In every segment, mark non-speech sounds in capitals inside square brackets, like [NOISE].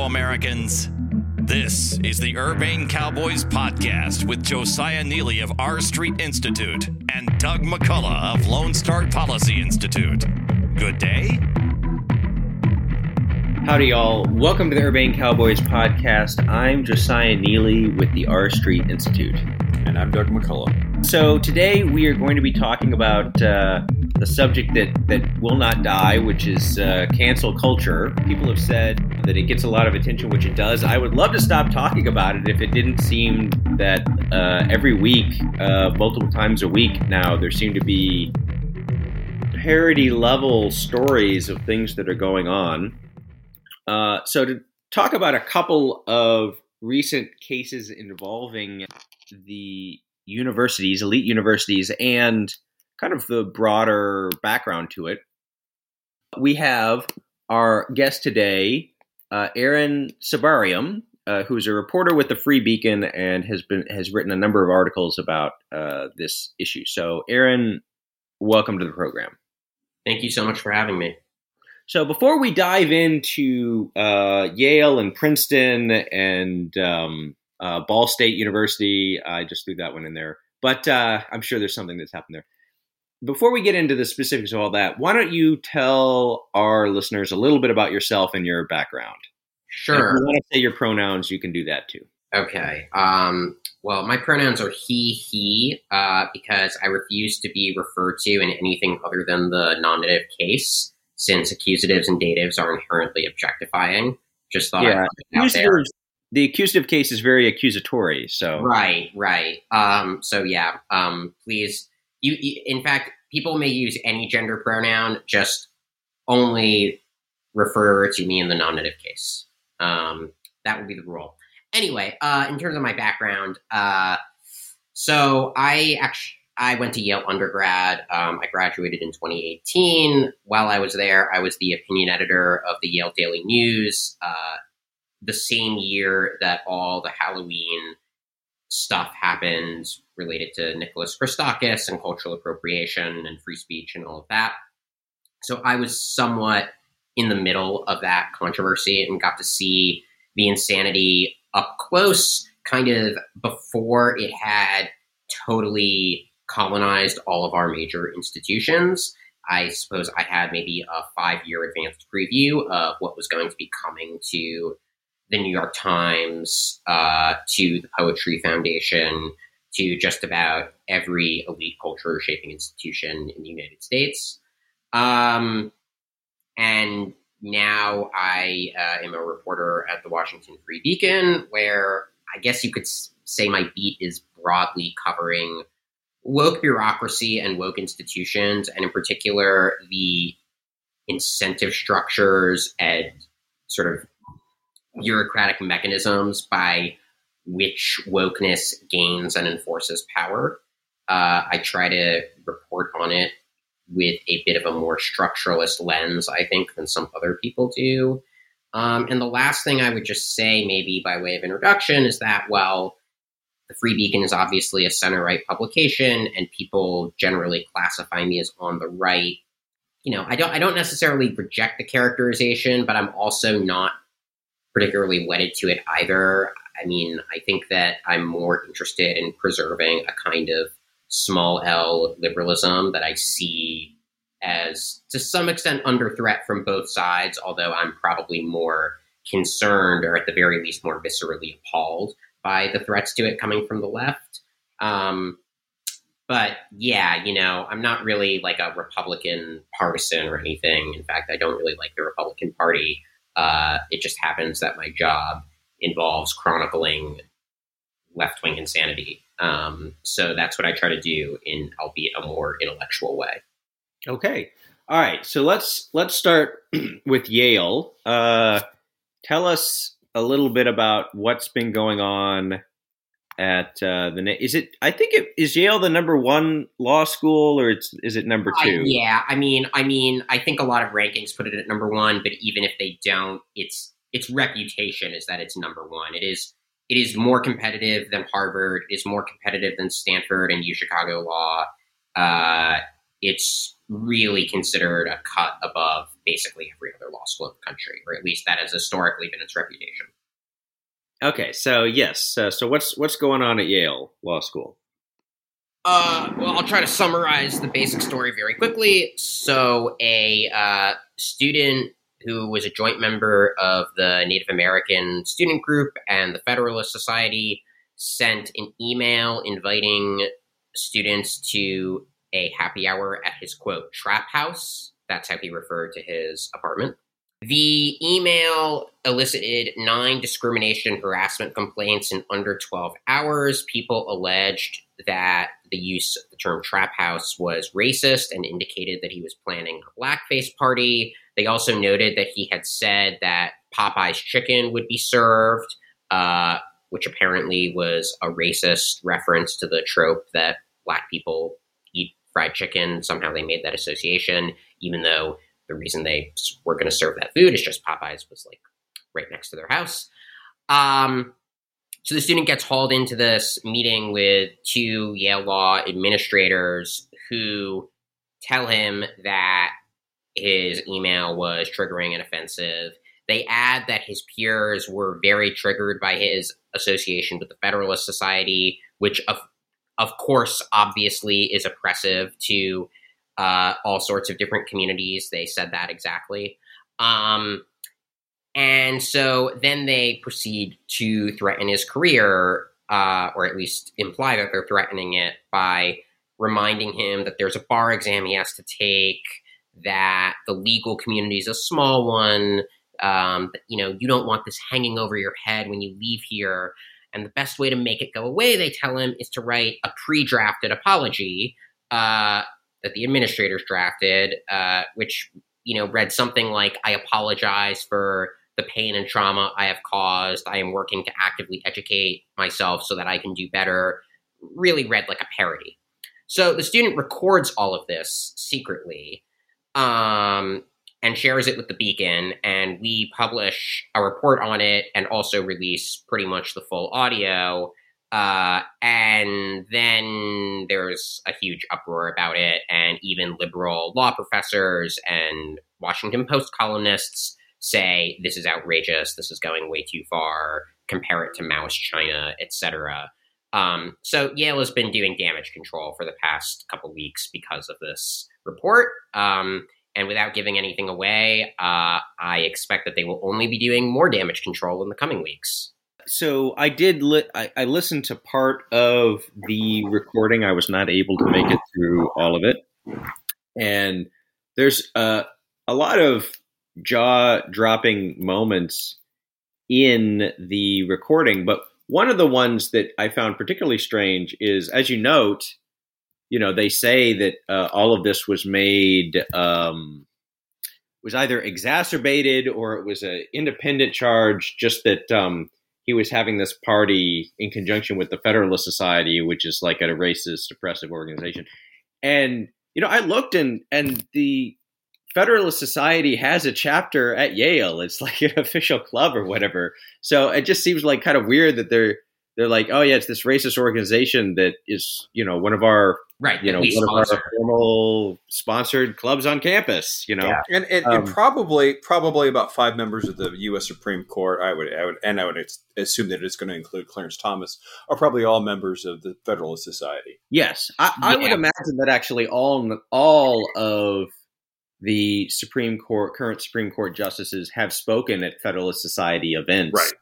fellow Americans. This is the Urbane Cowboys podcast with Josiah Neeley of R Street Institute and Doug McCullough of Lone Star Policy Institute. Good day. Howdy, y'all. Welcome to the Urbane Cowboys podcast. I'm Josiah Neeley with the R Street Institute. And I'm Doug McCullough. So, today we are going to be talking about uh, the subject that, that will not die, which is uh, cancel culture. People have said that it gets a lot of attention, which it does. I would love to stop talking about it if it didn't seem that uh, every week, uh, multiple times a week now, there seem to be parody level stories of things that are going on. Uh, so, to talk about a couple of recent cases involving the universities, elite universities, and kind of the broader background to it. We have our guest today, uh, Aaron Sibarium, uh, who's a reporter with the Free Beacon and has been has written a number of articles about uh, this issue. So, Aaron, welcome to the program. Thank you so much for having me. So, before we dive into uh, Yale and Princeton and um, uh, Ball State University, I just threw that one in there, but uh, I'm sure there's something that's happened there before we get into the specifics of all that, why don't you tell our listeners a little bit about yourself and your background? Sure. And if you want to say your pronouns, you can do that too. Okay. Um, well, my pronouns are he, he, uh, because I refuse to be referred to in anything other than the nominative case, since accusatives and datives are inherently objectifying. Just thought yeah. The accusative case is very accusatory, so right, right. Um, so yeah, um, please you, you, in fact people may use any gender pronoun just only refer to me in the nominative case um, that would be the rule anyway uh, in terms of my background uh, so i actually I went to Yale undergrad. Um, I graduated in 2018. While I was there, I was the opinion editor of the Yale Daily News. Uh, the same year that all the Halloween stuff happened related to Nicholas Christakis and cultural appropriation and free speech and all of that. So I was somewhat in the middle of that controversy and got to see the insanity up close, kind of before it had totally colonized all of our major institutions. I suppose I had maybe a five year advanced preview of what was going to be coming to the New York Times, uh, to the Poetry Foundation, to just about every elite culture shaping institution in the United States. Um, and now I uh, am a reporter at the Washington Free Beacon, where I guess you could say my beat is broadly covering woke bureaucracy and woke institutions, and in particular, the incentive structures and sort of bureaucratic mechanisms by which wokeness gains and enforces power. Uh, I try to report on it with a bit of a more structuralist lens, I think, than some other people do. Um, and the last thing I would just say, maybe by way of introduction, is that, while the Free Beacon is obviously a center right publication, and people generally classify me as on the right. You know, I don't, I don't necessarily reject the characterization, but I'm also not particularly wedded to it either. I mean, I think that I'm more interested in preserving a kind of small L liberalism that I see as to some extent under threat from both sides, although I'm probably more concerned or at the very least more viscerally appalled by the threats to it coming from the left. Um, but yeah, you know, I'm not really like a Republican partisan or anything. In fact, I don't really like the Republican Party. Uh, it just happens that my job involves chronicling left wing insanity. Um, so that's what I try to do in, albeit a more intellectual way. Okay, all right. So let's let's start [CLEARS THROAT] with Yale. Uh, tell us a little bit about what's been going on at uh, the is it I think it is Yale the number one law school or it's is it number two? Uh, yeah, I mean, I mean, I think a lot of rankings put it at number one, but even if they don't, its its reputation is that it's number one. It is it is more competitive than Harvard. It is more competitive than Stanford and U Chicago Law. Uh, it's really considered a cut above basically every other law school in the country, or at least that has historically been its reputation. Okay, so yes, so what's what's going on at Yale Law School? Uh, well, I'll try to summarize the basic story very quickly. So, a uh, student who was a joint member of the Native American Student Group and the Federalist Society sent an email inviting students to a happy hour at his quote trap house. That's how he referred to his apartment. The email elicited nine discrimination harassment complaints in under 12 hours. People alleged that the use of the term trap house was racist and indicated that he was planning a blackface party. They also noted that he had said that Popeye's chicken would be served, uh, which apparently was a racist reference to the trope that black people eat fried chicken. Somehow they made that association, even though the reason they were going to serve that food is just Popeyes was like right next to their house. Um, so the student gets hauled into this meeting with two Yale Law administrators who tell him that his email was triggering and offensive. They add that his peers were very triggered by his association with the Federalist Society, which of of course obviously is oppressive to uh, all sorts of different communities. They said that exactly. Um, and so then they proceed to threaten his career, uh, or at least imply that they're threatening it by reminding him that there's a bar exam he has to take, that the legal community is a small one, um, you know, you don't want this hanging over your head when you leave here. And the best way to make it go away, they tell him, is to write a pre drafted apology uh, that the administrators drafted, uh, which, you know, read something like, I apologize for the pain and trauma I have caused. I am working to actively educate myself so that I can do better. Really read like a parody. So the student records all of this secretly um, and shares it with the Beacon, and we publish a report on it and also release pretty much the full audio. Uh, and then there's a huge uproar about it, and even liberal law professors and Washington Post columnists say this is outrageous, this is going way too far, compare it to Maoist China, etc. Um, so Yale has been doing damage control for the past couple weeks because of this report. Um, and without giving anything away, uh, I expect that they will only be doing more damage control in the coming weeks. So I did. Li- I, I listened to part of the recording. I was not able to make it through all of it, and there's uh, a lot of jaw dropping moments in the recording. But one of the ones that I found particularly strange is, as you note, you know, they say that uh, all of this was made um, was either exacerbated or it was an independent charge. Just that um, he was having this party in conjunction with the Federalist Society, which is like a racist, oppressive organization. And you know, I looked and and the Federalist Society has a chapter at Yale. It's like an [LAUGHS] official club or whatever. So it just seems like kind of weird that they're they're like, oh yeah, it's this racist organization that is you know one of our right, you know one sponsor. of our formal sponsored clubs on campus. You know, yeah. and and, um, and, probably probably about five members of the U.S. Supreme Court. I would I would and I would assume that it's going to include Clarence Thomas are probably all members of the Federalist Society. Yes, I, I would imagine that actually all all of the Supreme Court, current Supreme Court justices have spoken at Federalist Society events. Right.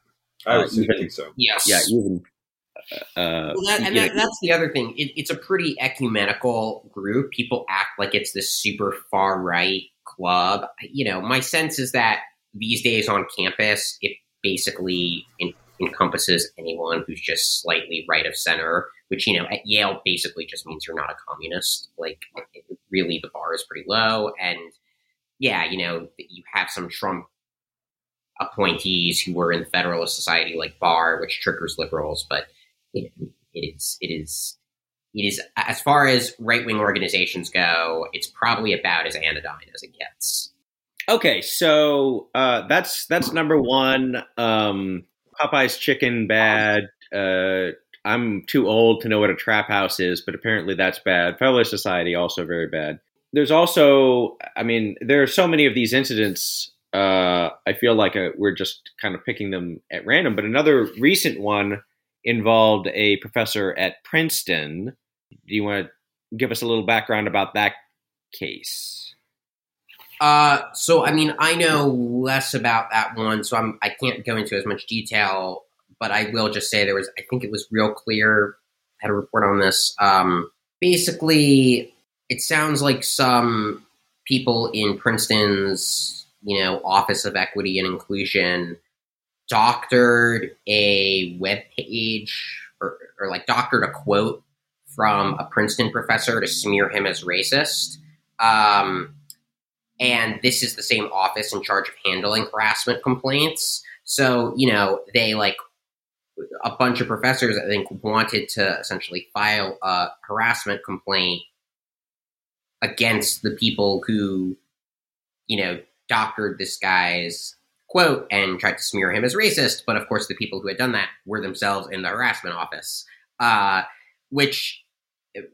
I uh, even, think so. Yes. Yeah. Even. Uh, well, that, and that, that's the other thing. It, it's a pretty ecumenical group. People act like it's this super far right club. You know, my sense is that these days on campus, it basically in, encompasses anyone who's just slightly right of center. Which you know, at Yale, basically just means you're not a communist. Like, it, really, the bar is pretty low, and yeah, you know, you have some Trump appointees who were in the Federalist Society, like Barr, which triggers liberals. But it, it is it is it is as far as right wing organizations go, it's probably about as anodyne as it gets. Okay, so uh, that's that's number one. Um, Popeye's chicken bad. Uh, I'm too old to know what a trap house is, but apparently that's bad. Fellow Society also very bad. there's also, I mean, there are so many of these incidents. Uh, I feel like uh we're just kind of picking them at random. But another recent one involved a professor at Princeton. Do you want to give us a little background about that case? Uh, so I mean, I know less about that one, so I'm I can't go into as much detail. But I will just say there was, I think it was RealClear. Had a report on this. Um, basically, it sounds like some people in Princeton's, you know, Office of Equity and Inclusion doctored a web page or, or like doctored a quote from a Princeton professor to smear him as racist. Um, and this is the same office in charge of handling harassment complaints. So, you know, they like a bunch of professors, I think, wanted to essentially file a harassment complaint against the people who, you know, doctored this guy's quote and tried to smear him as racist. But of course, the people who had done that were themselves in the harassment office, uh, which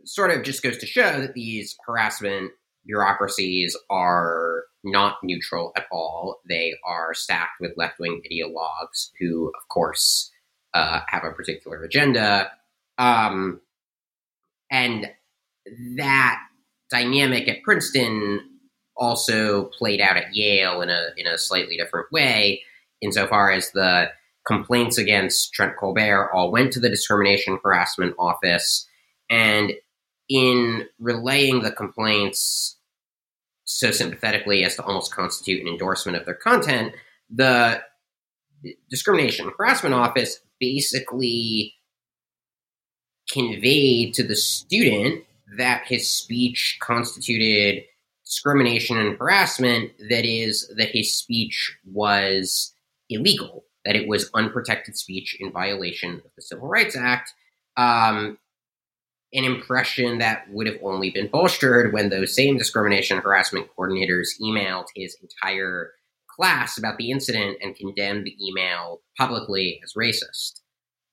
sort of just goes to show that these harassment bureaucracies are not neutral at all. They are stacked with left wing ideologues who, of course, uh, have a particular agenda. Um, and that dynamic at Princeton also played out at Yale in a in a slightly different way, insofar as the complaints against Trent Colbert all went to the discrimination harassment office, and in relaying the complaints so sympathetically as to almost constitute an endorsement of their content, the discrimination harassment office basically conveyed to the student that his speech constituted discrimination and harassment that is that his speech was illegal that it was unprotected speech in violation of the civil rights act um, an impression that would have only been bolstered when those same discrimination harassment coordinators emailed his entire class about the incident and condemned the email publicly as racist.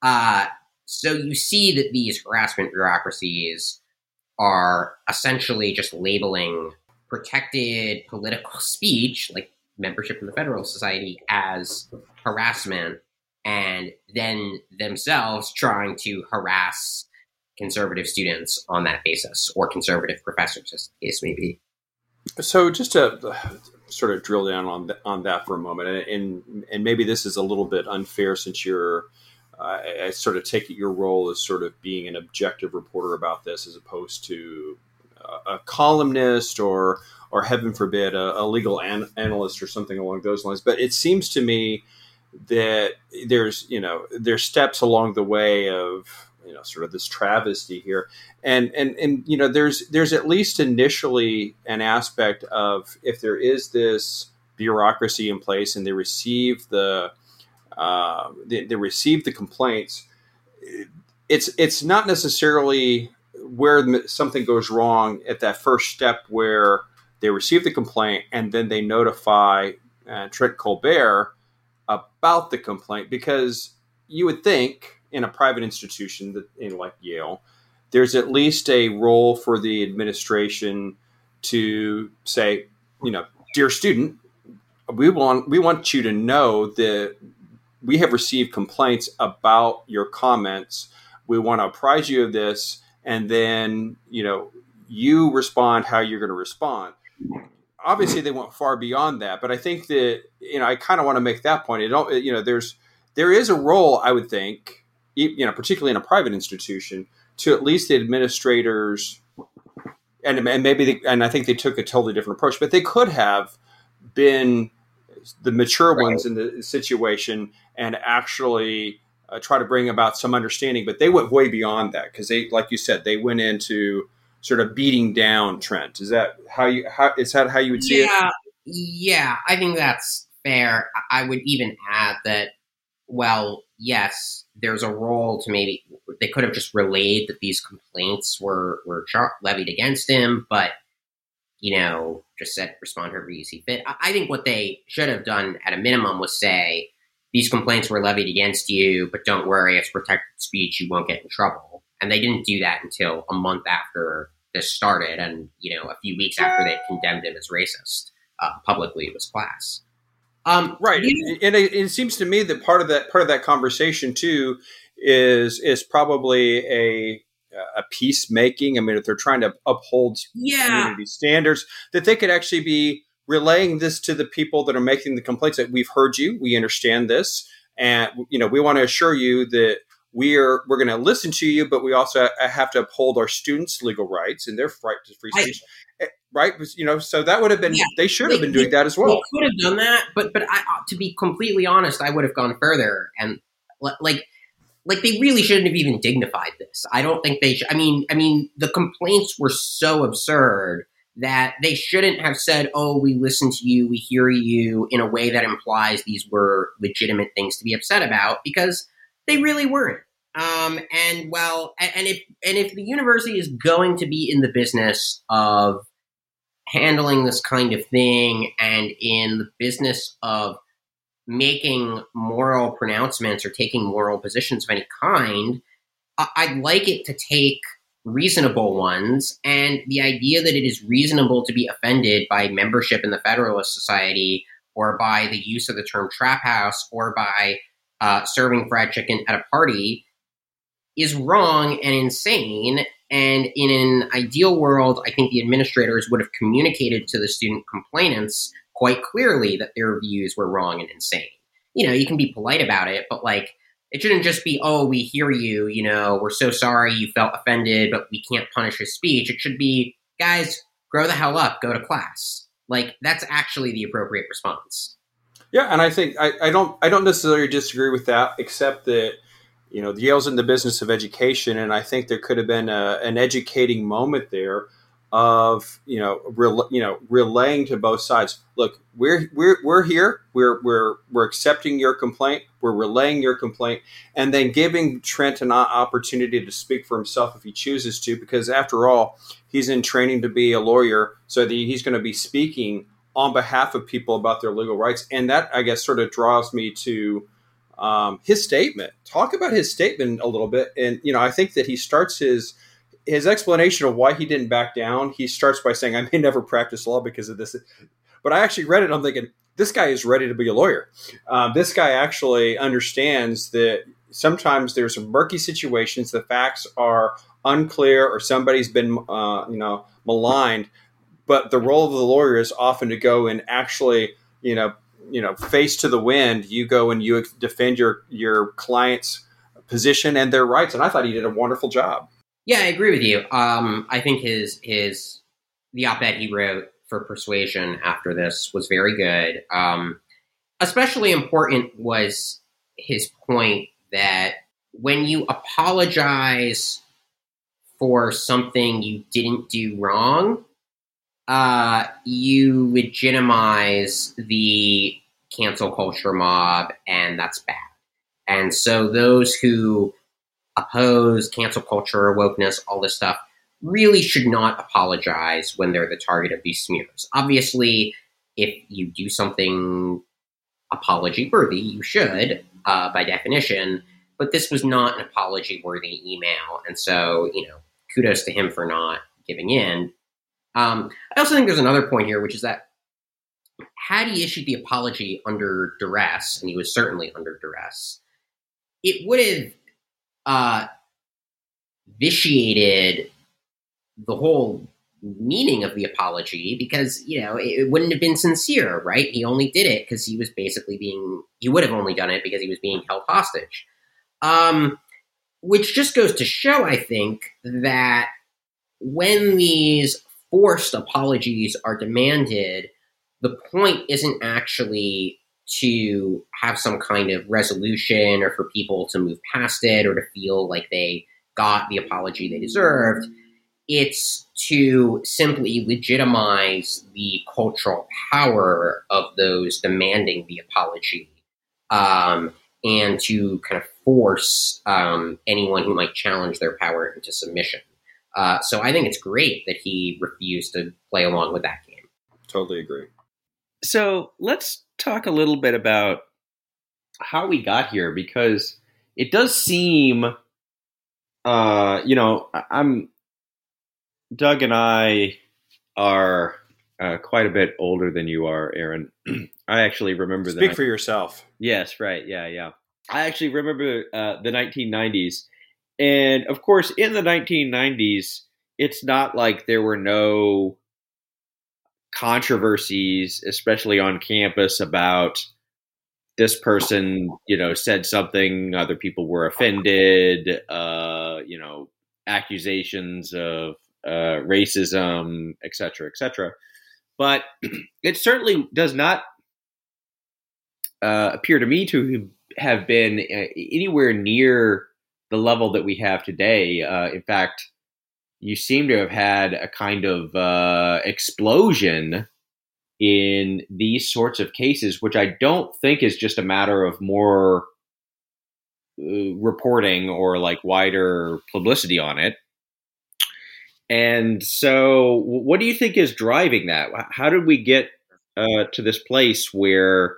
Uh, so you see that these harassment bureaucracies are essentially just labeling protected political speech, like membership in the Federal Society, as harassment, and then themselves trying to harass conservative students on that basis, or conservative professors, as the case may be. So, just to sort of drill down on on that for a moment, and and, and maybe this is a little bit unfair since you're. Uh, I sort of take it your role as sort of being an objective reporter about this, as opposed to a columnist or or heaven forbid a, a legal an- analyst or something along those lines. But it seems to me that there's you know there's steps along the way of you know sort of this travesty here and and and you know there's there's at least initially an aspect of if there is this bureaucracy in place and they receive the uh, they, they receive the complaints it's it's not necessarily where something goes wrong at that first step where they receive the complaint and then they notify uh, Trent Colbert about the complaint because you would think in a private institution that in like Yale, there's at least a role for the administration to say, you know, dear student, we want we want you to know that we have received complaints about your comments. We want to apprise you of this, and then you know you respond how you're going to respond. Obviously, they went far beyond that, but I think that you know I kind of want to make that point. It don't, you know, there's there is a role I would think you know, particularly in a private institution, to at least the administrators, and, and maybe, they, and I think they took a totally different approach, but they could have been the mature right. ones in the situation and actually uh, try to bring about some understanding. But they went way beyond that because they, like you said, they went into sort of beating down Trent. Is that how you? How is that how you would see yeah, it? Yeah, I think that's fair. I would even add that. Well, yes, there's a role to maybe they could have just relayed that these complaints were were levied against him, but you know, just said respond however you see fit. I think what they should have done at a minimum was say these complaints were levied against you, but don't worry, it's protected speech. You won't get in trouble. And they didn't do that until a month after this started, and you know, a few weeks after they condemned him as racist uh, publicly to his class. Um, right, you and it, it, seems to me that part of that part of that conversation too is is probably a a peacemaking. I mean, if they're trying to uphold yeah. community standards, that they could actually be relaying this to the people that are making the complaints that we've heard you, we understand this, and you know we want to assure you that we're we're going to listen to you, but we also have to uphold our students' legal rights and their right to free speech. I, eh, right? You know, so that would have been yeah, they should have been doing they, that as well. They could have done that, but but I, uh, to be completely honest, I would have gone further and like like they really shouldn't have even dignified this. I don't think they should. I mean, I mean, the complaints were so absurd that they shouldn't have said, "Oh, we listen to you, we hear you," in a way that implies these were legitimate things to be upset about because they really weren't. Um, and well, and if and if the university is going to be in the business of handling this kind of thing and in the business of making moral pronouncements or taking moral positions of any kind, I'd like it to take reasonable ones. And the idea that it is reasonable to be offended by membership in the Federalist Society or by the use of the term trap house or by uh, serving fried chicken at a party is wrong and insane. And in an ideal world, I think the administrators would have communicated to the student complainants quite clearly that their views were wrong and insane. You know, you can be polite about it, but like, it shouldn't just be, oh, we hear you, you know, we're so sorry you felt offended, but we can't punish his speech. It should be, guys, grow the hell up, go to class. Like, that's actually the appropriate response. Yeah, and I think I, I don't I don't necessarily disagree with that, except that you know Yale's in the business of education, and I think there could have been a, an educating moment there of you know re, you know relaying to both sides. Look, we're we're we're here. We're we're we're accepting your complaint. We're relaying your complaint, and then giving Trent an opportunity to speak for himself if he chooses to, because after all, he's in training to be a lawyer, so that he's going to be speaking on behalf of people about their legal rights, and that I guess sort of draws me to. Um, his statement. Talk about his statement a little bit, and you know, I think that he starts his his explanation of why he didn't back down, he starts by saying, I may never practice law because of this. But I actually read it I'm thinking, this guy is ready to be a lawyer. Um, this guy actually understands that sometimes there's murky situations, the facts are unclear, or somebody's been, uh, you know, maligned. But the role of the lawyer is often to go and actually, you know, you know, face to the wind. You go and you defend your your client's position and their rights. And I thought he did a wonderful job. Yeah, I agree with you. Um, I think his his the op-ed he wrote for Persuasion after this was very good. Um, especially important was his point that when you apologize for something you didn't do wrong, uh, you legitimize the cancel culture mob, and that's bad. And so those who oppose cancel culture, wokeness, all this stuff, really should not apologize when they're the target of these smears. Obviously, if you do something apology worthy, you should, uh, by definition. But this was not an apology worthy email. And so, you know, kudos to him for not giving in. Um, I also think there's another point here, which is that had he issued the apology under duress, and he was certainly under duress, it would have uh, vitiated the whole meaning of the apology because you know it, it wouldn't have been sincere right? He only did it because he was basically being he would have only done it because he was being held hostage. Um, which just goes to show i think that when these forced apologies are demanded the point isn't actually to have some kind of resolution or for people to move past it or to feel like they got the apology they deserved. It's to simply legitimize the cultural power of those demanding the apology um, and to kind of force um, anyone who might challenge their power into submission. Uh, so I think it's great that he refused to play along with that game. Totally agree. So let's talk a little bit about how we got here because it does seem, uh, you know, I'm Doug and I are uh, quite a bit older than you are, Aaron. [CLEARS THROAT] I actually remember the Speak the for yourself. Yes, right. Yeah, yeah. I actually remember uh, the 1990s. And of course, in the 1990s, it's not like there were no controversies, especially on campus, about this person, you know, said something, other people were offended, uh, you know, accusations of uh, racism, et cetera, et cetera. But [CLEARS THROAT] it certainly does not uh, appear to me to have been uh, anywhere near the level that we have today. Uh, in fact, you seem to have had a kind of uh, explosion in these sorts of cases, which I don't think is just a matter of more uh, reporting or like wider publicity on it. And so, what do you think is driving that? How did we get uh, to this place where,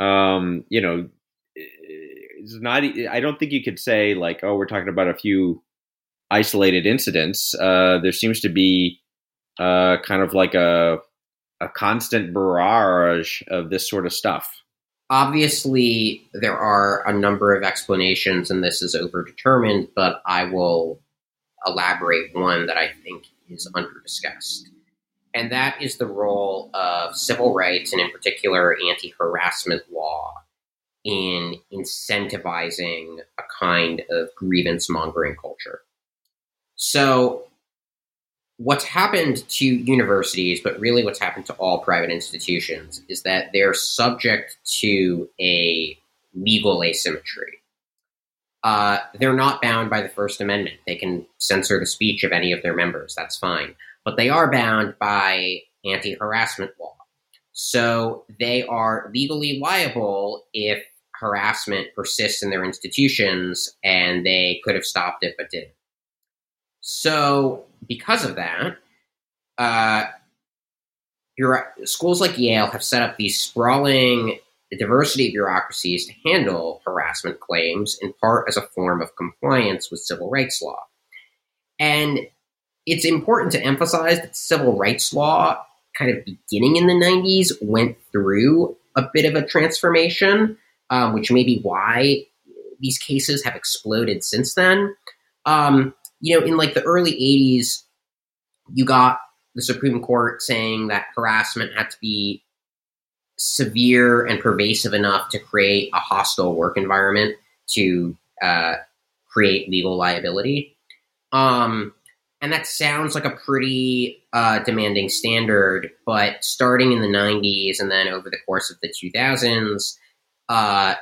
um, you know, it's not? I don't think you could say like, oh, we're talking about a few isolated incidents. Uh, there seems to be uh, kind of like a a constant barrage of this sort of stuff. Obviously, there are a number of explanations, and this is overdetermined, but I will elaborate one that I think is underdiscussed. And that is the role of civil rights, and in particular, anti harassment law, in incentivizing a kind of grievance mongering culture. So, what's happened to universities, but really what's happened to all private institutions, is that they're subject to a legal asymmetry. Uh, they're not bound by the First Amendment. They can censor the speech of any of their members. That's fine. But they are bound by anti harassment law. So they are legally liable if harassment persists in their institutions and they could have stopped it but didn't. So, because of that, uh, schools like Yale have set up these sprawling diversity bureaucracies to handle harassment claims, in part as a form of compliance with civil rights law. And it's important to emphasize that civil rights law, kind of beginning in the 90s, went through a bit of a transformation, um, which may be why these cases have exploded since then. Um, you know, in like the early 80s, you got the Supreme Court saying that harassment had to be severe and pervasive enough to create a hostile work environment to uh, create legal liability. Um, and that sounds like a pretty uh, demanding standard, but starting in the 90s and then over the course of the 2000s, uh,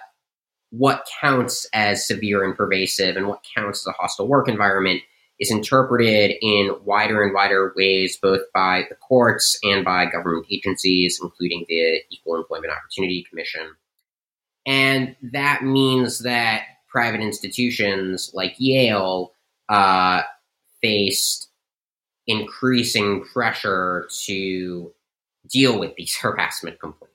what counts as severe and pervasive and what counts as a hostile work environment is interpreted in wider and wider ways, both by the courts and by government agencies, including the Equal Employment Opportunity Commission. And that means that private institutions like Yale uh, faced increasing pressure to deal with these [LAUGHS] harassment complaints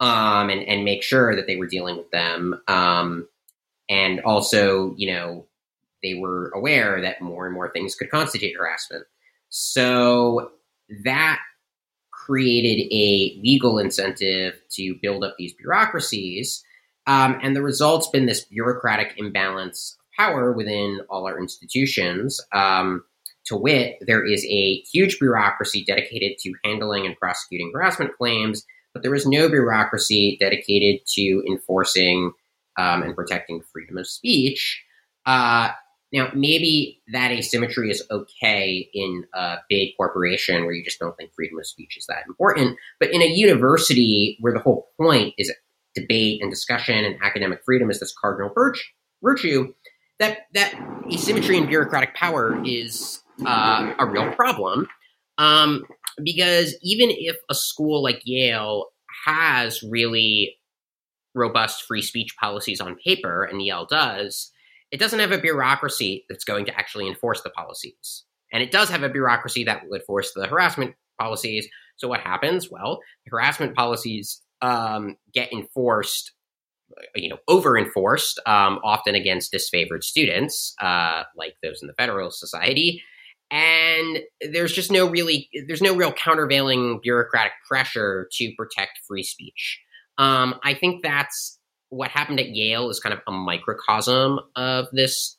um, and, and make sure that they were dealing with them. Um, and also, you know, they were aware that more and more things could constitute harassment. So that created a legal incentive to build up these bureaucracies. Um, and the result's been this bureaucratic imbalance of power within all our institutions. Um, to wit, there is a huge bureaucracy dedicated to handling and prosecuting harassment claims, but there is no bureaucracy dedicated to enforcing um, and protecting freedom of speech. Uh, now, maybe that asymmetry is okay in a big corporation where you just don't think freedom of speech is that important. But in a university where the whole point is debate and discussion and academic freedom is this cardinal virtue, that, that asymmetry in bureaucratic power is uh, a real problem. Um, because even if a school like Yale has really robust free speech policies on paper, and Yale does, it doesn't have a bureaucracy that's going to actually enforce the policies. And it does have a bureaucracy that will enforce the harassment policies. So what happens? Well, the harassment policies um, get enforced, you know, over enforced, um, often against disfavored students, uh, like those in the Federalist Society. And there's just no really there's no real countervailing bureaucratic pressure to protect free speech. Um, I think that's what happened at Yale is kind of a microcosm of this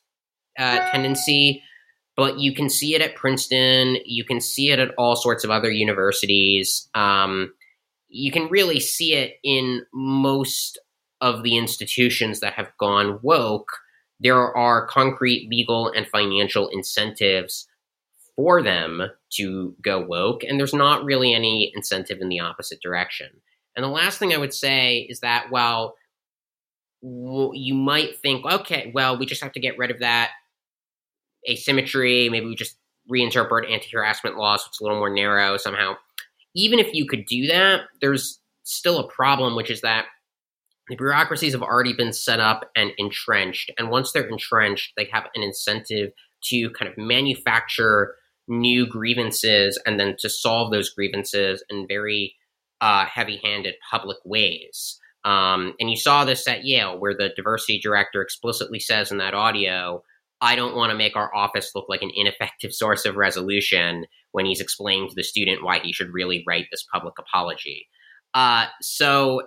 uh, tendency, but you can see it at Princeton. You can see it at all sorts of other universities. Um, you can really see it in most of the institutions that have gone woke. There are concrete legal and financial incentives for them to go woke, and there's not really any incentive in the opposite direction. And the last thing I would say is that while you might think, okay, well, we just have to get rid of that asymmetry. Maybe we just reinterpret anti harassment laws, it's a little more narrow somehow. Even if you could do that, there's still a problem, which is that the bureaucracies have already been set up and entrenched. And once they're entrenched, they have an incentive to kind of manufacture new grievances and then to solve those grievances in very uh, heavy handed public ways. Um, and you saw this at Yale, where the diversity director explicitly says in that audio, I don't want to make our office look like an ineffective [LAUGHS] source of resolution when he's explaining to the student why he should really write this public apology. Uh, so,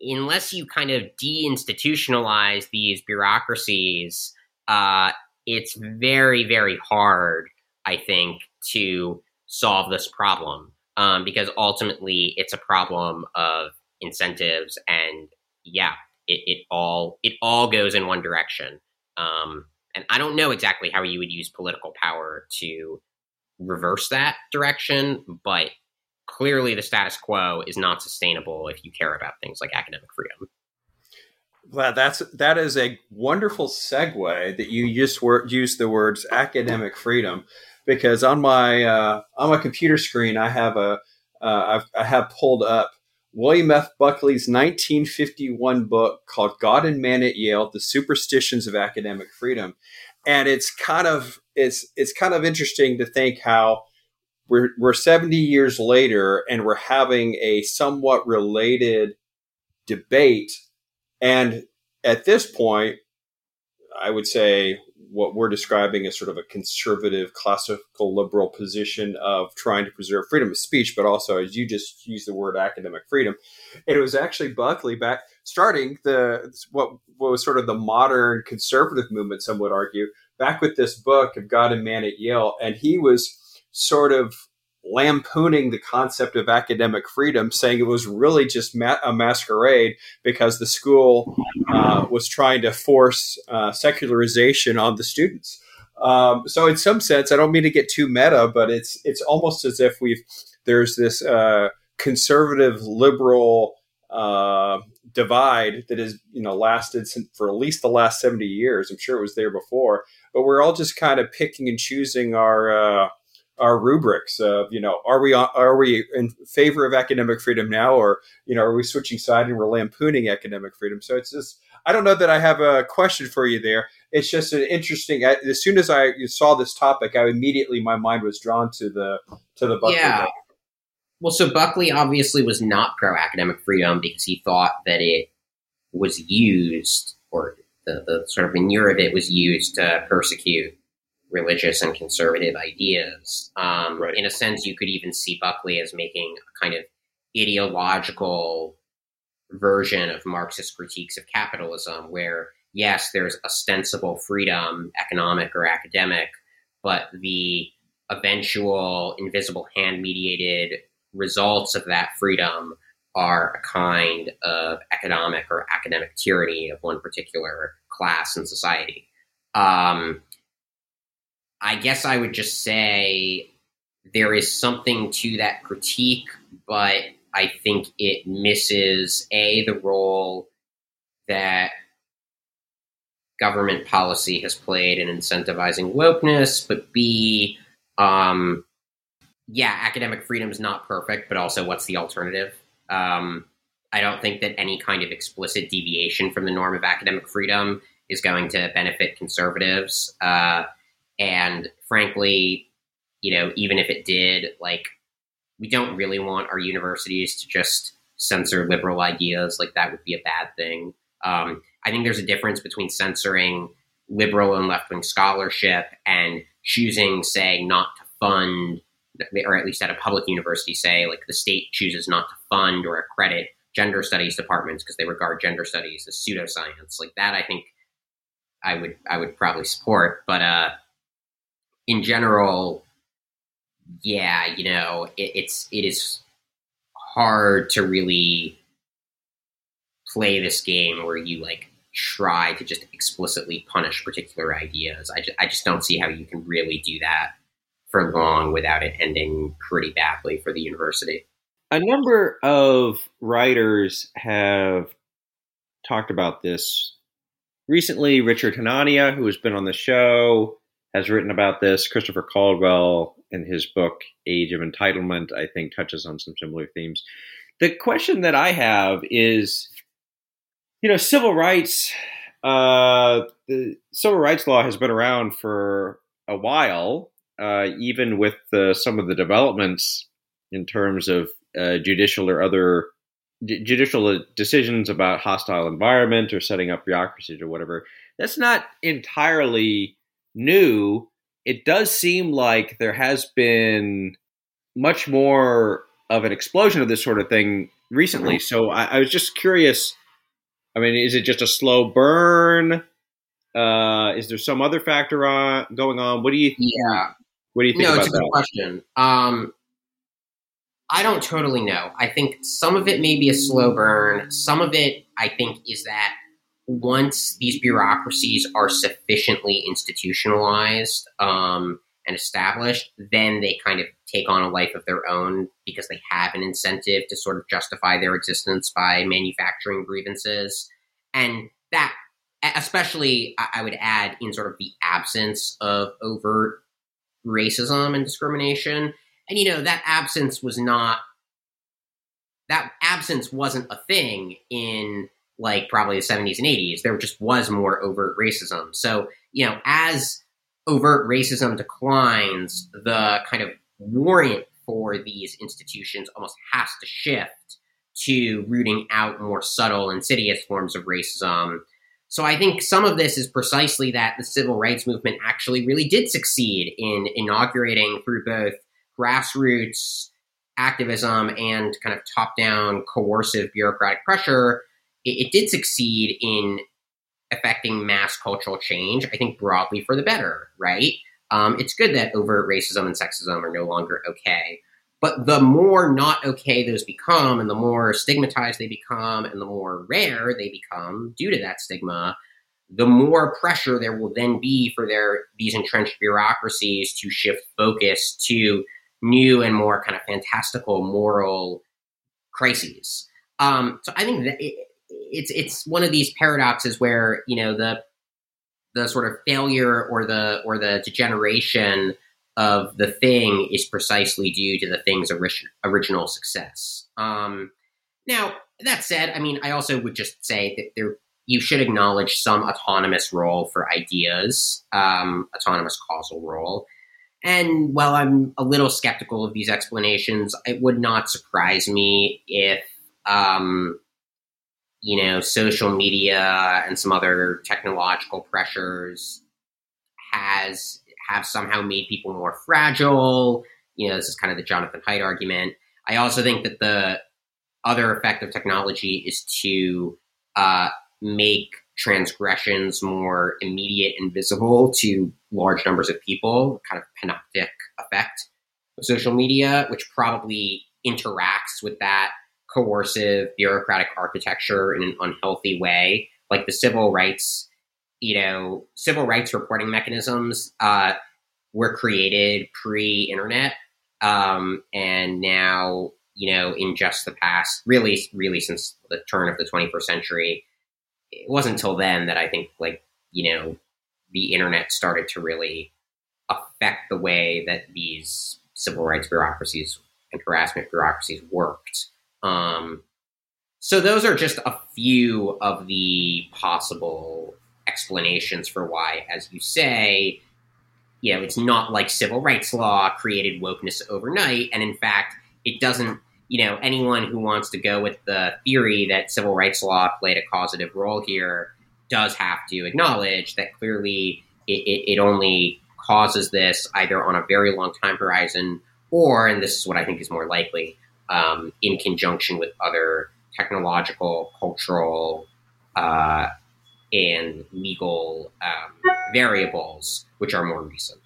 unless you kind of deinstitutionalize these bureaucracies, uh, it's very, very hard, I think, to solve this problem um, because ultimately it's a problem of incentives and yeah, it, it all it all goes in one direction. Um, and I don't know exactly how you would use political power to reverse that direction, but clearly the status quo is not sustainable if you care about things like academic freedom. Well, that's that is a wonderful segue that you just wor- the words academic freedom because on my uh, on my computer screen I have a uh, I have pulled up William F. Buckley's 1951 book called God and Man at Yale: The Superstitions of Academic Freedom, and it's kind of it's it's kind of interesting to think how we're we're 70 years later and we're having a somewhat related debate, and at this point, I would say what we're describing as sort of a conservative, classical liberal position of trying to preserve freedom of speech, but also, as you just used the word academic freedom. It was actually Buckley back starting the what, what was sort of the modern conservative movement, some would argue, back with this book of God and Man at Yale. And he was sort of lampooning the concept of academic freedom, saying it was really just ma- a masquerade because the school uh, was trying to force uh, secularization on the students. Um, so, in some sense, I don't mean to get too meta, but it's it's almost as if we've there's this uh, conservative liberal uh, divide that has you know lasted for at least the last seventy years. I'm sure it was there before, but we're all just kind of picking and choosing our uh, our rubrics of you know are we are we in favor of academic freedom now or you know are we switching side and we're lampooning academic freedom? So it's just i don't know that i have a question for you there. It's just an interesting as soon as i saw this topic i immediately my mind was drawn to the to the buckley yeah. well so buckley obviously was not pro academic freedom because he thought that it was used or the, the sort of manure of it was used to persecute religious and conservative ideas. Um, right. In a sense, you could even see Buckley as making a kind of ideological version of Marxist critiques of capitalism, where yes, there's ostensible freedom, economic or academic, but the eventual invisible hand mediated results of that freedom are a kind of economic or academic tyranny of one particular class in society. Um, I guess I would just say there is something to that critique, but I think it misses A, the role that government policy has played in incentivizing wokeness, but B, um, yeah, academic freedom is not perfect, but also what's the alternative? Um, I don't think that any kind of explicit deviation from the norm of academic freedom is going to benefit conservatives. Uh, and frankly, you know, even if it did, like, we don't really want our universities to just censor liberal ideas. Like, that would be a bad thing. Um, I think there's a difference between censoring liberal and left wing scholarship and choosing, say, not to fund, or at least at a public university, say, like the state chooses not to fund or accredit gender studies departments because they regard gender studies as pseudoscience. Like that, I think I would I would probably support. But uh, in general, yeah, you know, it, it's it is hard to really play this game where you like try to just explicitly punish particular ideas. I just, I just don't see how you can really do that for long without it ending pretty badly for the university. A number of writers have talked about this recently. Richard Hanania, who has been on the show, has written about this. Christopher Caldwell, in his book Age of Entitlement, I think touches on some similar themes. The question that I have is you know, civil rights, uh, the civil rights law has been around for a while, uh, even with the, some of the developments in terms of uh, judicial or other judicial decisions about hostile environment or setting up bureaucracies or whatever. That's not entirely new. It does seem like there has been much more of an explosion of this sort of thing recently. So I, I was just curious I mean, is it just a slow burn? Uh, is there some other factor on going on? What do you? Yeah. What do you think no, it's a good that? question. Um, I don't totally know. I think some of it may be a slow burn. Some of it, I think, is that once these bureaucracies are sufficiently institutionalized, um, and established, then they kind of take on a life of their own because they have an incentive to sort of justify their existence by manufacturing grievances. And that, especially, I would add, in sort of the absence of overt racism and discrimination. And, you know, that absence was not, that absence wasn't a thing in like probably the 70s and 80s. There just was more overt racism. So, you know, as overt racism declines, the kind of warrant for these institutions almost has to shift to rooting out more subtle, insidious forms of racism. So I think some of this is precisely that the civil rights movement actually really did succeed in inaugurating through both grassroots activism and kind of top down coercive bureaucratic pressure. It, it did succeed in affecting mass cultural change, I think broadly for the better, right? Um, it's good that overt racism and sexism are no longer okay. But the more not okay those become, and the more stigmatized they become, and the more rare they become due to that stigma, the more pressure there will then be for their these entrenched bureaucracies to shift focus to new and more kind of fantastical moral crises. Um, so I think that it, it's it's one of these paradoxes where you know the the sort of failure or the or the degeneration of the thing is precisely due to the thing's ori- original success. Um, now that said, I mean, I also would just say that there you should acknowledge some autonomous role for ideas, um, autonomous causal role. And while I'm a little skeptical of these explanations, it would not surprise me if um, you know, social media and some other technological pressures has have somehow made people more fragile. You know, this is kind of the Jonathan Haidt argument. I also think that the other effect of technology is to uh, make transgressions more immediate and visible to large numbers of people, kind of panoptic effect of social media, which probably interacts with that coercive bureaucratic architecture in an unhealthy way, like the civil rights, you know, civil rights reporting mechanisms uh, were created pre-internet, um, and now you know, in just the past, really, really since the turn of the 21st century, it wasn't until then that I think, like, you know, the internet started to really affect the way that these civil rights bureaucracies and harassment bureaucracies worked. Um, so those are just a few of the possible explanations for why, as you say, you know, it's not like civil rights law created wokeness overnight. And in fact, it doesn't, you know, anyone who wants to go with the theory that civil rights law played a causative role here does have to acknowledge that clearly it, it, it only causes this either on a very long time horizon or, and this is what I think is more likely, um, in conjunction with other technological, cultural, uh, and legal um, variables, which are more recent.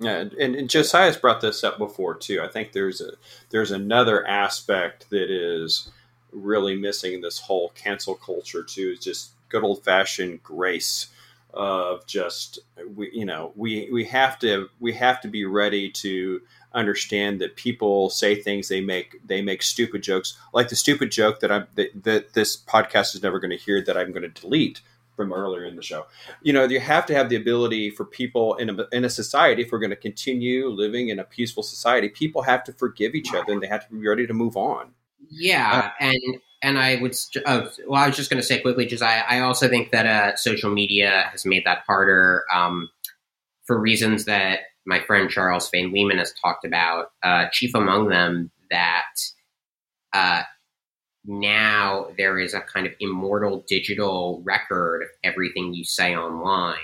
Yeah, and, and Josiah's brought this up before too. I think there's a there's another aspect that is really missing in this whole cancel culture too. Is just good old fashioned grace of just we you know we we have to we have to be ready to understand that people say things they make they make stupid jokes like the stupid joke that I'm that, that this podcast is never going to hear that I'm going to delete from earlier in the show. You know, you have to have the ability for people in a, in a society, if we're going to continue living in a peaceful society, people have to forgive each other and they have to be ready to move on. Yeah. Uh, and, and I would, uh, well, I was just going to say quickly, just I, I also think that uh, social media has made that harder um, for reasons that my friend Charles Fain Lehman has talked about. Uh, chief among them that uh, now there is a kind of immortal digital record of everything you say online.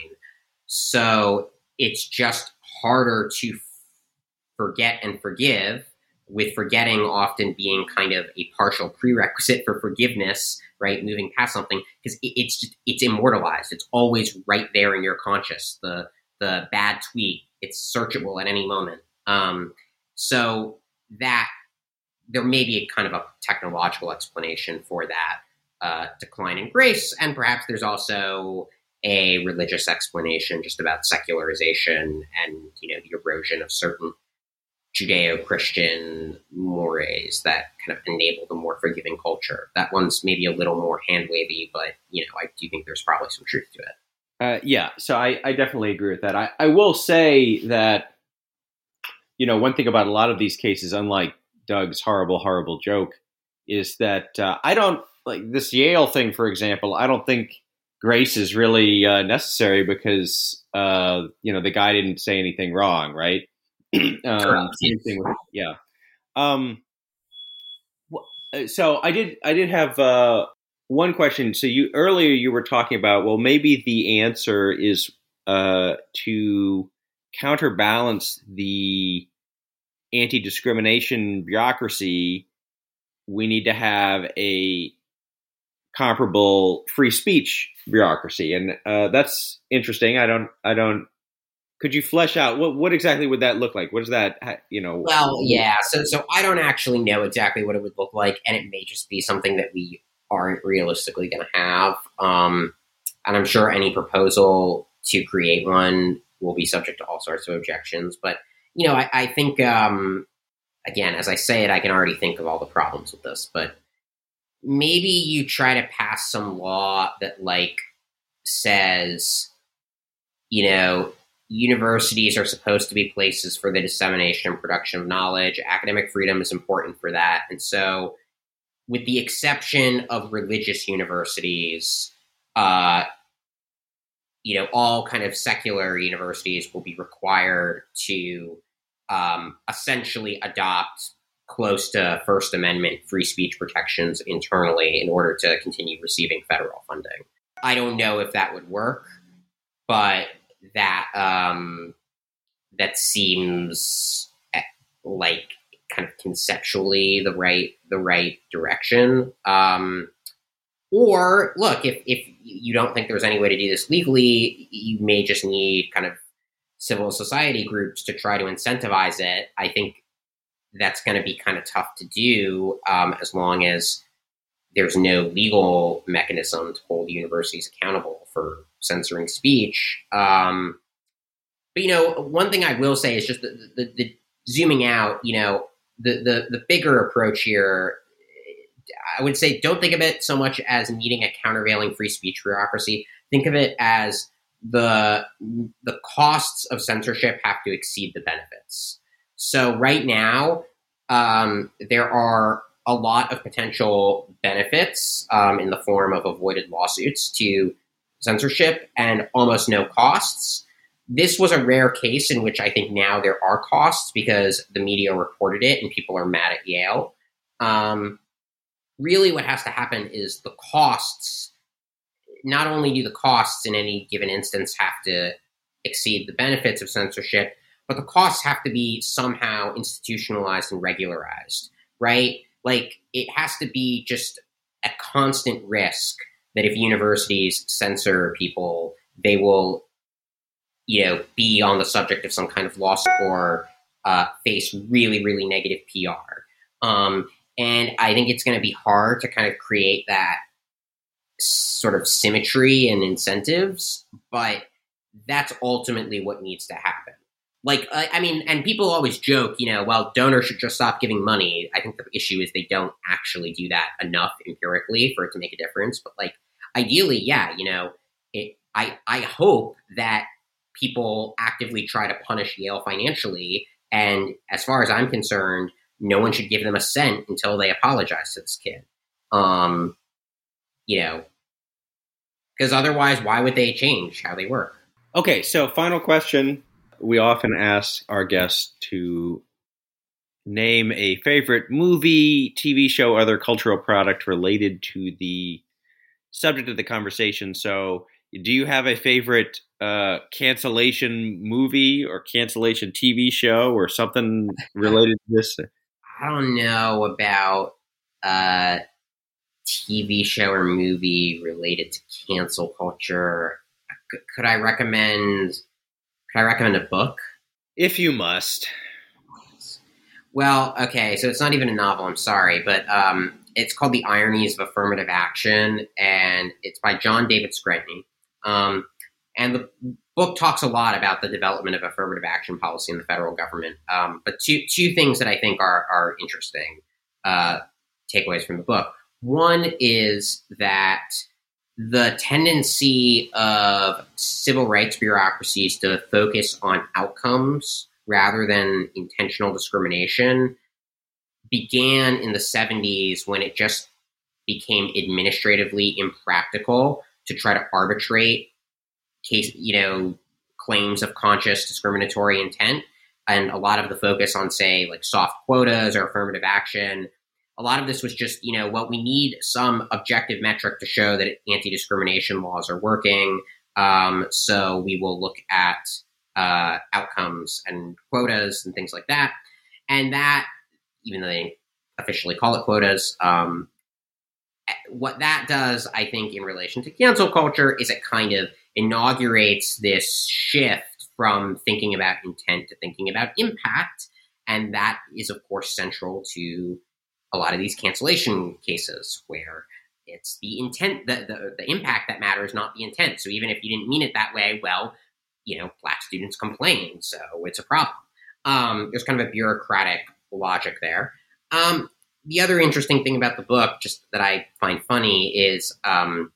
So it's just harder to forget and forgive, with forgetting often being kind of a partial prerequisite for forgiveness, right? Moving past something because it's just, it's immortalized. It's always right there in your conscious. The the bad tweet, it's searchable at any moment. Um, so that there may be a kind of a technological explanation for that uh, decline in grace, and perhaps there's also a religious explanation just about secularization and you know the erosion of certain Judeo-Christian mores that kind of enable the more forgiving culture. That one's maybe a little more hand wavy, but you know I do think there's probably some truth to it. Uh, yeah, so I, I definitely agree with that. I, I will say that you know one thing about a lot of these cases, unlike Doug's horrible, horrible joke is that uh, I don't like this Yale thing, for example. I don't think grace is really uh, necessary because uh, you know the guy didn't say anything wrong, right? [CLEARS THROAT] um, with, yeah. Um, uh, so I did. I did have uh, one question. So you earlier you were talking about well, maybe the answer is uh, to counterbalance the anti discrimination bureaucracy, we need to have a comparable free speech bureaucracy, and uh, that's interesting. I don't, I don't. Could you flesh out what what exactly would that look like? What is that? You know. Well, yeah. So, so I don't actually know exactly what it would look like, and it may just be something that we aren't realistically going to have. Um, and I'm sure any proposal to create one will be subject to all sorts of objections. But you know, I, I think um, again, as I say it, I can already think of all the problems with this, but maybe you try to pass some law that like says, you know, universities are supposed to be places for the dissemination and production of knowledge. Academic freedom is important for that. And so, with the exception of religious universities, uh, you know, all kind of secular universities will be required to um, essentially adopt close to First Amendment free speech protections internally in order to continue receiving federal funding. I don't know if that would work, but that um, that seems eh, like kind of conceptually the right the right direction. Um, or look, if if you don't think there's any way to do this legally, you may just need kind of civil society groups to try to incentivize it. I think that's going to be kind of tough to do um, as long as there's no legal mechanism to hold universities accountable for censoring speech. Um, but you know, one thing I will say is just the, the, the zooming out. You know, the, the the bigger approach here I would say don't think of it so much as needing a countervailing free speech bureaucracy. Think of it as the the costs of censorship have to exceed the benefits. So right now, um, there are a lot of potential benefits um, in the form of avoided lawsuits to censorship and almost no costs. This was a rare case in which I think now there are costs because the media reported it and people are mad at Yale. Um, really what has to happen is the costs not only do the costs in any given instance have to exceed the benefits of censorship, but the costs have to be somehow institutionalized and regularized, right? Like it has to be just a constant risk that if universities censor people, they will, you know, be on the subject of some kind of loss or uh, face really, really negative PR. Um, and I think it's going to be hard to kind of create that sort of symmetry and incentives, but that's ultimately what needs to happen. Like, I mean, and people always joke, you know, well, donors should just stop giving money. I think the issue is they don't actually do that enough empirically for it to make a difference. But like, ideally, yeah, you know, it, I I hope that people actively try to punish Yale financially. And as far as I'm concerned, no one should give them a cent until they apologize to this kid. Um, you know, because otherwise, why would they change how they work? Okay, so final question. We often ask our guests to name a favorite movie, TV show, other cultural product related to the subject of the conversation. So, do you have a favorite uh, cancellation movie or cancellation TV show or something [LAUGHS] related to this? I don't know about a TV show or movie related to cancel culture. could I recommend? Could I recommend a book? If you must. Well, okay, so it's not even a novel. I'm sorry, but um, it's called The Ironies of Affirmative Action, and it's by John David Skrentny. Um, and the book talks a lot about the development of affirmative action policy in the federal government. Um, but two two things that I think are are interesting uh, takeaways from the book. One is that the tendency of civil rights bureaucracies to focus on outcomes rather than intentional discrimination began in the 70s when it just became administratively impractical to try to arbitrate case, you know, claims of conscious discriminatory intent, and a lot of the focus on, say, like soft quotas or affirmative action. A lot of this was just, you know, well, we need some objective metric to show that anti discrimination laws are working. Um, so we will look at uh, outcomes and quotas and things like that. And that, even though they officially call it quotas, um, what that does, I think, in relation to cancel culture is it kind of inaugurates this shift from thinking about intent to thinking about impact. And that is, of course, central to a lot of these cancellation cases where it's the intent, the, the, the impact that matters, not the intent. So even if you didn't mean it that way, well, you know, black students complain, so it's a problem. Um, there's kind of a bureaucratic logic there. Um, the other interesting thing about the book, just that I find funny, is um,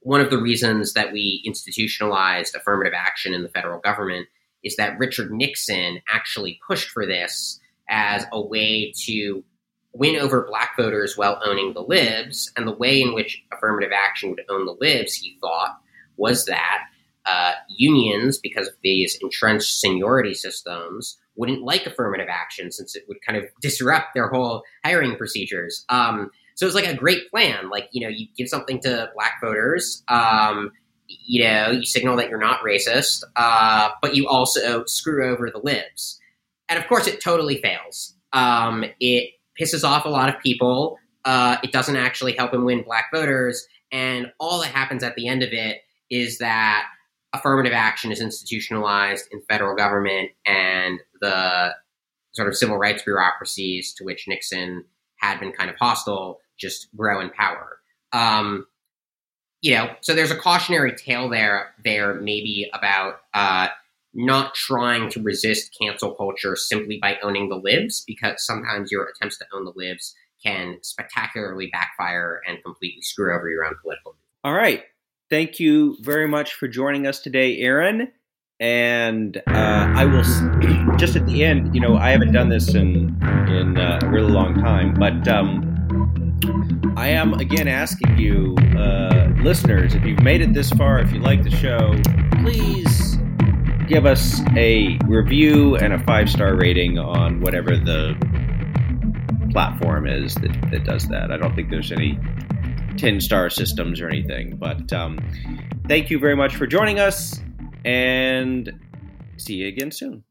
one of the reasons that we institutionalized affirmative action in the federal government is that Richard Nixon actually pushed for this as a way to win over black voters while owning the libs. And the way in which affirmative action would own the libs, he thought, was that uh, unions, because of these entrenched seniority systems, wouldn't like affirmative action since it would kind of disrupt their whole hiring procedures. Um, so it's like a great plan. Like, you know, you give something to black voters, um, you know, you signal that you're not racist, uh, but you also screw over the libs. And of course, it totally fails. Um, it pisses off a lot of people. Uh, it doesn't actually help him win black voters. And all that happens at the end of it is that affirmative action is institutionalized in federal government and the sort of civil rights bureaucracies to which Nixon had been kind of hostile just grow in power. Um, you know, so there's a cautionary tale there, there maybe about uh, not trying to resist cancel culture simply by owning the libs, because sometimes your attempts to own the libs can spectacularly backfire and completely screw over your own political. All right. Thank you very much for joining us today, Aaron. And uh, I will [CLEARS THROAT] just at the end. You know, I haven't done this in in uh, a really long time, but um, I am again asking you, uh, listeners, if you've made it this far, if you like the show, please give us a review and a five star rating on whatever the platform is that, that does that. I don't think there's any 10 star systems or anything, but um, thank you very much for joining us. And see you again soon.